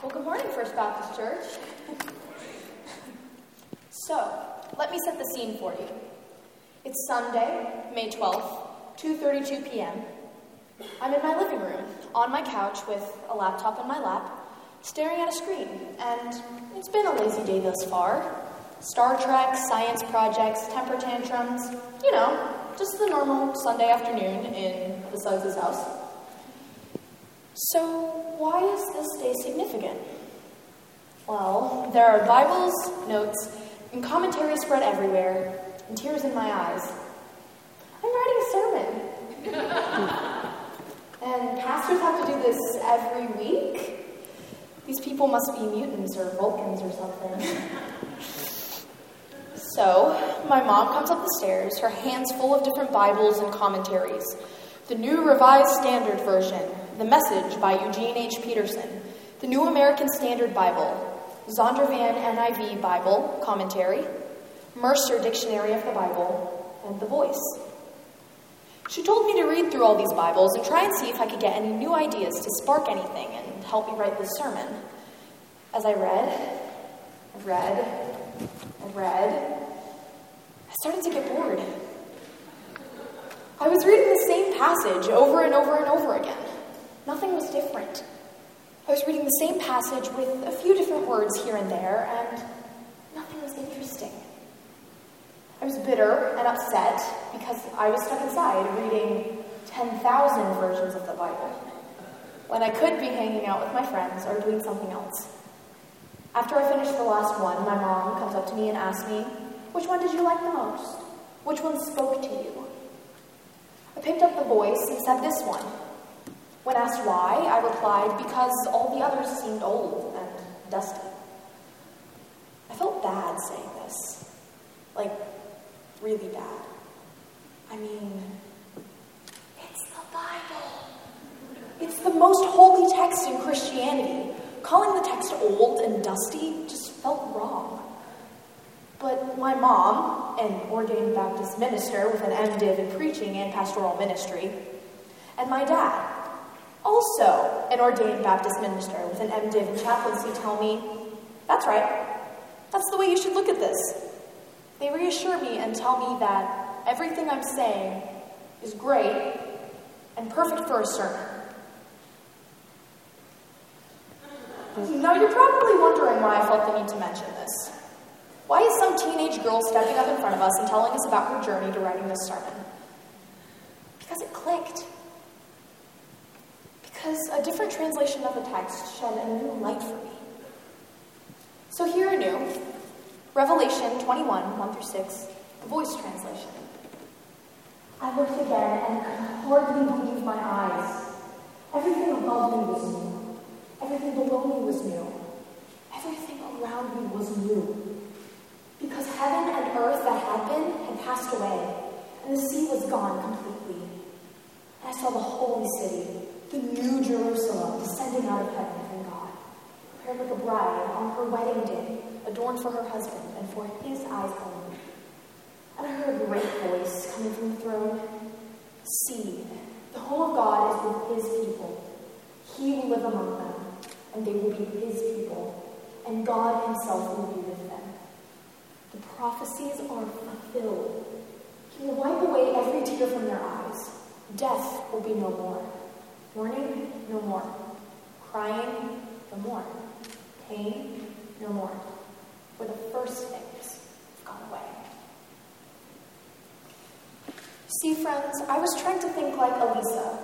Well, good morning, First Baptist Church. so, let me set the scene for you. It's Sunday, May 12th, 2:32 p.m. I'm in my living room, on my couch with a laptop in my lap, staring at a screen, and it's been a lazy day thus far. Star Trek, science projects, temper tantrums, you know, just the normal Sunday afternoon in the Suggs' house. So, why is this day significant? Well, there are Bibles, notes, and commentaries spread everywhere, and tears in my eyes. I'm writing a sermon. and pastors have to do this every week? These people must be mutants or Vulcans or something. So, my mom comes up the stairs, her hands full of different Bibles and commentaries. The New Revised Standard Version, The Message by Eugene H. Peterson, the New American Standard Bible, Zondervan NIV Bible Commentary, Mercer Dictionary of the Bible, and The Voice. She told me to read through all these Bibles and try and see if I could get any new ideas to spark anything and help me write this sermon. As I read, I read, I read, I started to get bored. I was reading the same passage over and over and over again. Nothing was different. I was reading the same passage with a few different words here and there, and nothing was interesting. I was bitter and upset because I was stuck inside reading 10,000 versions of the Bible when I could be hanging out with my friends or doing something else. After I finished the last one, my mom comes up to me and asks me, which one did you like the most? Which one spoke to you? I picked up the voice and said this one. When asked why, I replied, because all the others seemed old and dusty. I felt bad saying this. Like, really bad. I mean, it's the Bible. It's the most holy text in Christianity. Calling the text old and dusty just felt wrong. But my mom, an ordained Baptist minister with an MDiv in preaching and pastoral ministry, and my dad, also an ordained Baptist minister with an MDiv in chaplaincy, tell me, that's right, that's the way you should look at this. They reassure me and tell me that everything I'm saying is great and perfect for a sermon. Now, you're probably wondering why I felt the need to mention this. Why is some teenage girl stepping up in front of us and telling us about her journey to writing this sermon? Because it clicked. A different translation of the text shed a new light for me. So hear anew, Revelation 21, 1 through 6, the voice translation. I looked again and could hardly believe my eyes. Everything above me was new. Everything below me was new. Everything around me was new. Because heaven and earth that had been had passed away, and the sea was gone completely. And I saw the holy city, the new Jerusalem, descending out of heaven from God, prepared like a bride on her wedding day, adorned for her husband and for his eyes only. And I heard a great voice coming from the throne See, the home of God is with his people. He will live among them, and they will be his people, and God himself will be with them. The prophecies are fulfilled. He will wipe away every tear from their eyes. Death will be no more. Mourning, no more. Crying, no more. Pain, no more. For the first things have gone away. See, friends, I was trying to think like Elisa,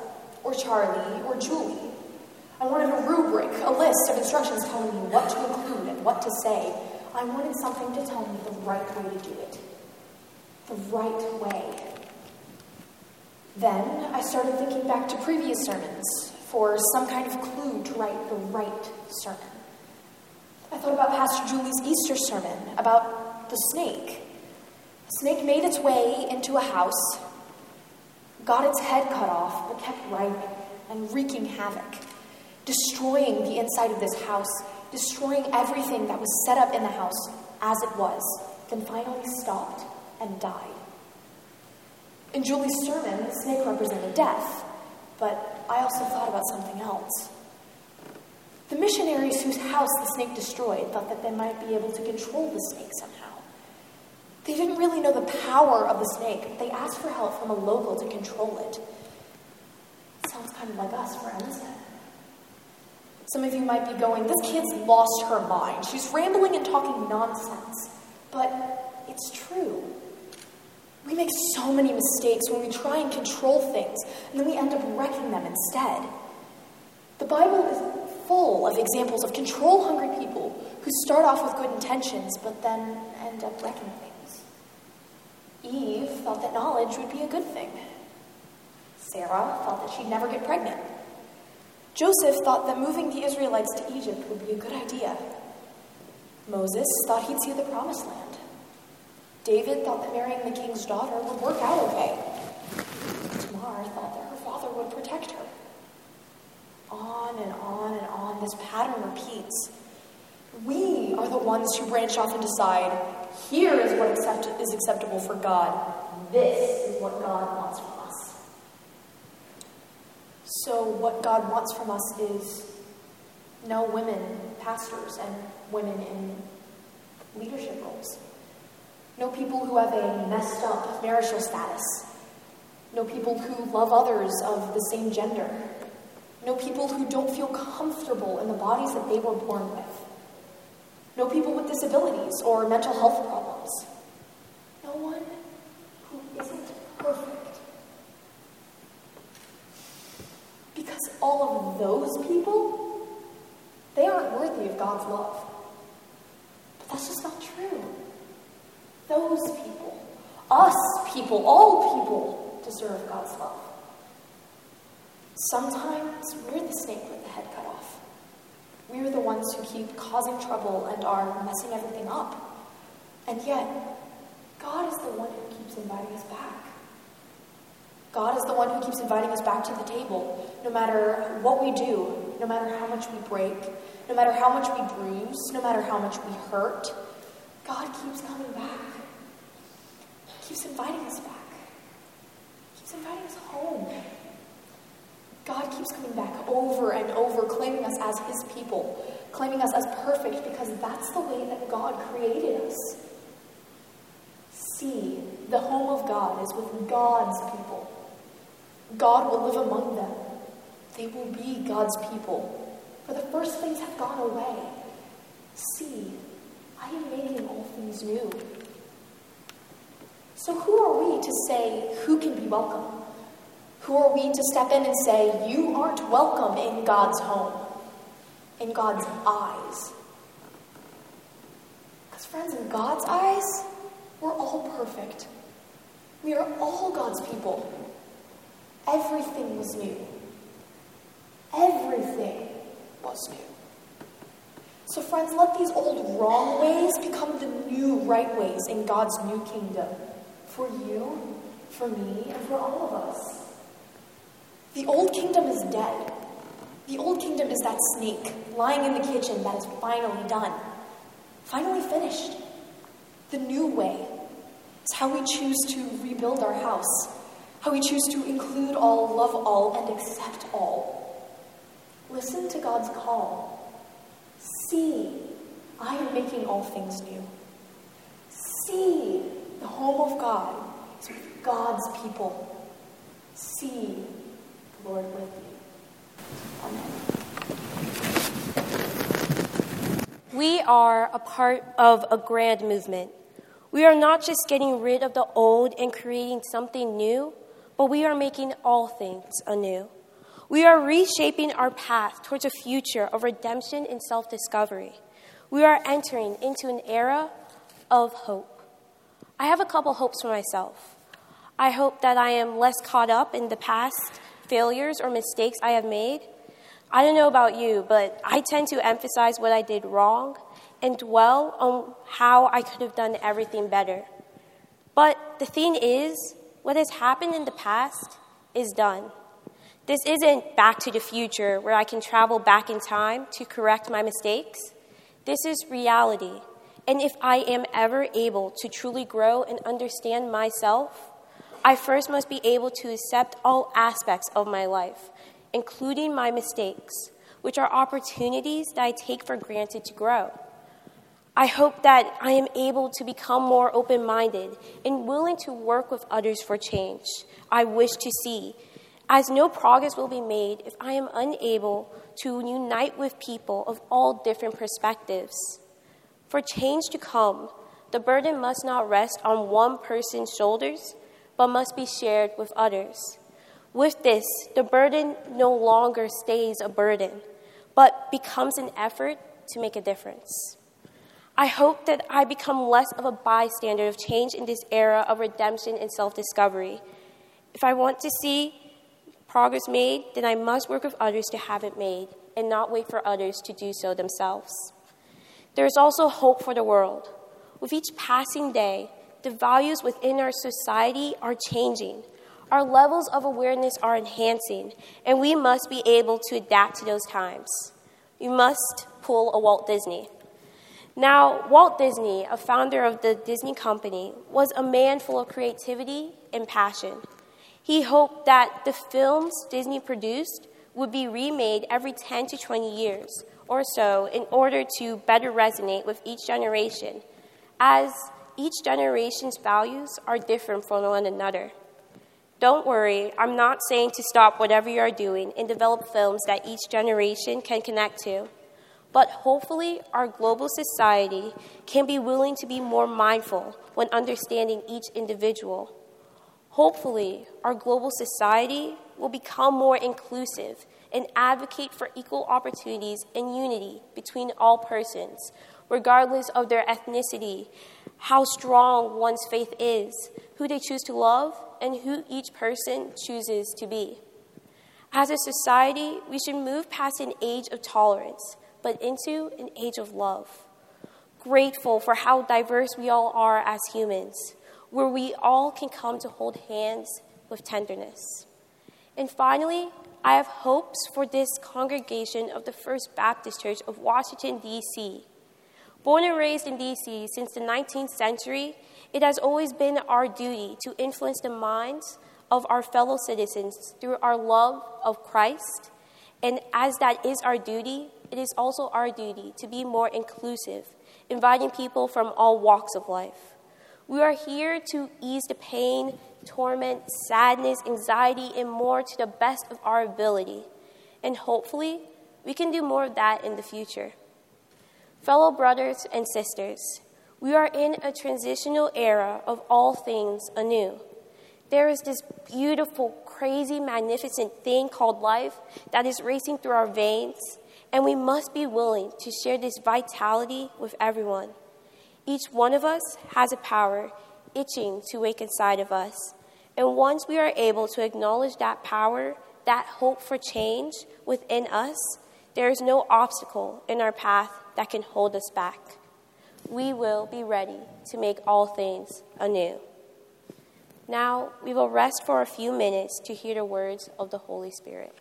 or Charlie, or Julie. I wanted a rubric, a list of instructions telling me what to include and what to say, I wanted something to tell me the right way to do it. The right way. Then I started thinking back to previous sermons for some kind of clue to write the right sermon. I thought about Pastor Julie's Easter sermon about the snake. The snake made its way into a house, got its head cut off, but kept writhing and wreaking havoc, destroying the inside of this house destroying everything that was set up in the house as it was, then finally stopped and died. In Julie's sermon, the snake represented death, but I also thought about something else. The missionaries whose house the snake destroyed thought that they might be able to control the snake somehow. They didn't really know the power of the snake. They asked for help from a local to control it. Sounds kind of like us, friends. Some of you might be going, this kid's lost her mind. She's rambling and talking nonsense. But it's true. We make so many mistakes when we try and control things, and then we end up wrecking them instead. The Bible is full of examples of control hungry people who start off with good intentions, but then end up wrecking things. Eve thought that knowledge would be a good thing. Sarah thought that she'd never get pregnant. Joseph thought that moving the Israelites to Egypt would be a good idea. Moses thought he'd see the promised land. David thought that marrying the king's daughter would work out okay. Tamar thought that her father would protect her. On and on and on, this pattern repeats. We are the ones who branch off and decide here is what accept- is acceptable for God. This is what God wants from us. So, what God wants from us is no women pastors and women in leadership roles. No people who have a messed up marital status. No people who love others of the same gender. No people who don't feel comfortable in the bodies that they were born with. No people with disabilities or mental health problems. No one who isn't perfect. Because all of those people, they aren't worthy of God's love. But that's just not. Those people, us people, all people deserve God's love. Sometimes we're the snake with the head cut off. We're the ones who keep causing trouble and are messing everything up. And yet, God is the one who keeps inviting us back. God is the one who keeps inviting us back to the table, no matter what we do, no matter how much we break, no matter how much we bruise, no matter how much we hurt. God keeps coming back. Keeps inviting us back. Keeps inviting us home. God keeps coming back over and over, claiming us as His people, claiming us as perfect because that's the way that God created us. See, the home of God is with God's people. God will live among them. They will be God's people. For the first things have gone away. See, I am making all things new. So, who are we to say who can be welcome? Who are we to step in and say, You aren't welcome in God's home, in God's eyes? Because, friends, in God's eyes, we're all perfect. We are all God's people. Everything was new. Everything was new. So, friends, let these old wrong ways become the new right ways in God's new kingdom for you, for me, and for all of us. The old kingdom is dead. The old kingdom is that snake lying in the kitchen that is finally done, finally finished. The new way is how we choose to rebuild our house, how we choose to include all, love all, and accept all. Listen to God's call. See, I am making all things new. See, the home of God is with God's people. See, the Lord with you. Amen. We are a part of a grand movement. We are not just getting rid of the old and creating something new, but we are making all things anew. We are reshaping our path towards a future of redemption and self discovery. We are entering into an era of hope. I have a couple hopes for myself. I hope that I am less caught up in the past failures or mistakes I have made. I don't know about you, but I tend to emphasize what I did wrong and dwell on how I could have done everything better. But the thing is, what has happened in the past is done. This isn't back to the future where I can travel back in time to correct my mistakes. This is reality. And if I am ever able to truly grow and understand myself, I first must be able to accept all aspects of my life, including my mistakes, which are opportunities that I take for granted to grow. I hope that I am able to become more open minded and willing to work with others for change I wish to see, as no progress will be made if I am unable to unite with people of all different perspectives. For change to come, the burden must not rest on one person's shoulders, but must be shared with others. With this, the burden no longer stays a burden, but becomes an effort to make a difference. I hope that I become less of a bystander of change in this era of redemption and self discovery. If I want to see progress made, then I must work with others to have it made and not wait for others to do so themselves. There is also hope for the world. With each passing day, the values within our society are changing. Our levels of awareness are enhancing, and we must be able to adapt to those times. We must pull a Walt Disney. Now, Walt Disney, a founder of the Disney Company, was a man full of creativity and passion. He hoped that the films Disney produced would be remade every 10 to 20 years or so in order to better resonate with each generation, as each generation's values are different from one another. Don't worry, I'm not saying to stop whatever you are doing and develop films that each generation can connect to. But hopefully, our global society can be willing to be more mindful when understanding each individual. Hopefully, our global society will become more inclusive and advocate for equal opportunities and unity between all persons, regardless of their ethnicity, how strong one's faith is, who they choose to love, and who each person chooses to be. As a society, we should move past an age of tolerance but into an age of love. Grateful for how diverse we all are as humans, where we all can come to hold hands with tenderness. And finally, I have hopes for this congregation of the First Baptist Church of Washington, D.C. Born and raised in D.C. since the 19th century, it has always been our duty to influence the minds of our fellow citizens through our love of Christ. And as that is our duty, it is also our duty to be more inclusive, inviting people from all walks of life. We are here to ease the pain, torment, sadness, anxiety, and more to the best of our ability. And hopefully, we can do more of that in the future. Fellow brothers and sisters, we are in a transitional era of all things anew. There is this beautiful, crazy, magnificent thing called life that is racing through our veins and we must be willing to share this vitality with everyone. Each one of us has a power itching to wake inside of us. And once we are able to acknowledge that power, that hope for change within us, there is no obstacle in our path that can hold us back. We will be ready to make all things anew. Now, we will rest for a few minutes to hear the words of the Holy Spirit.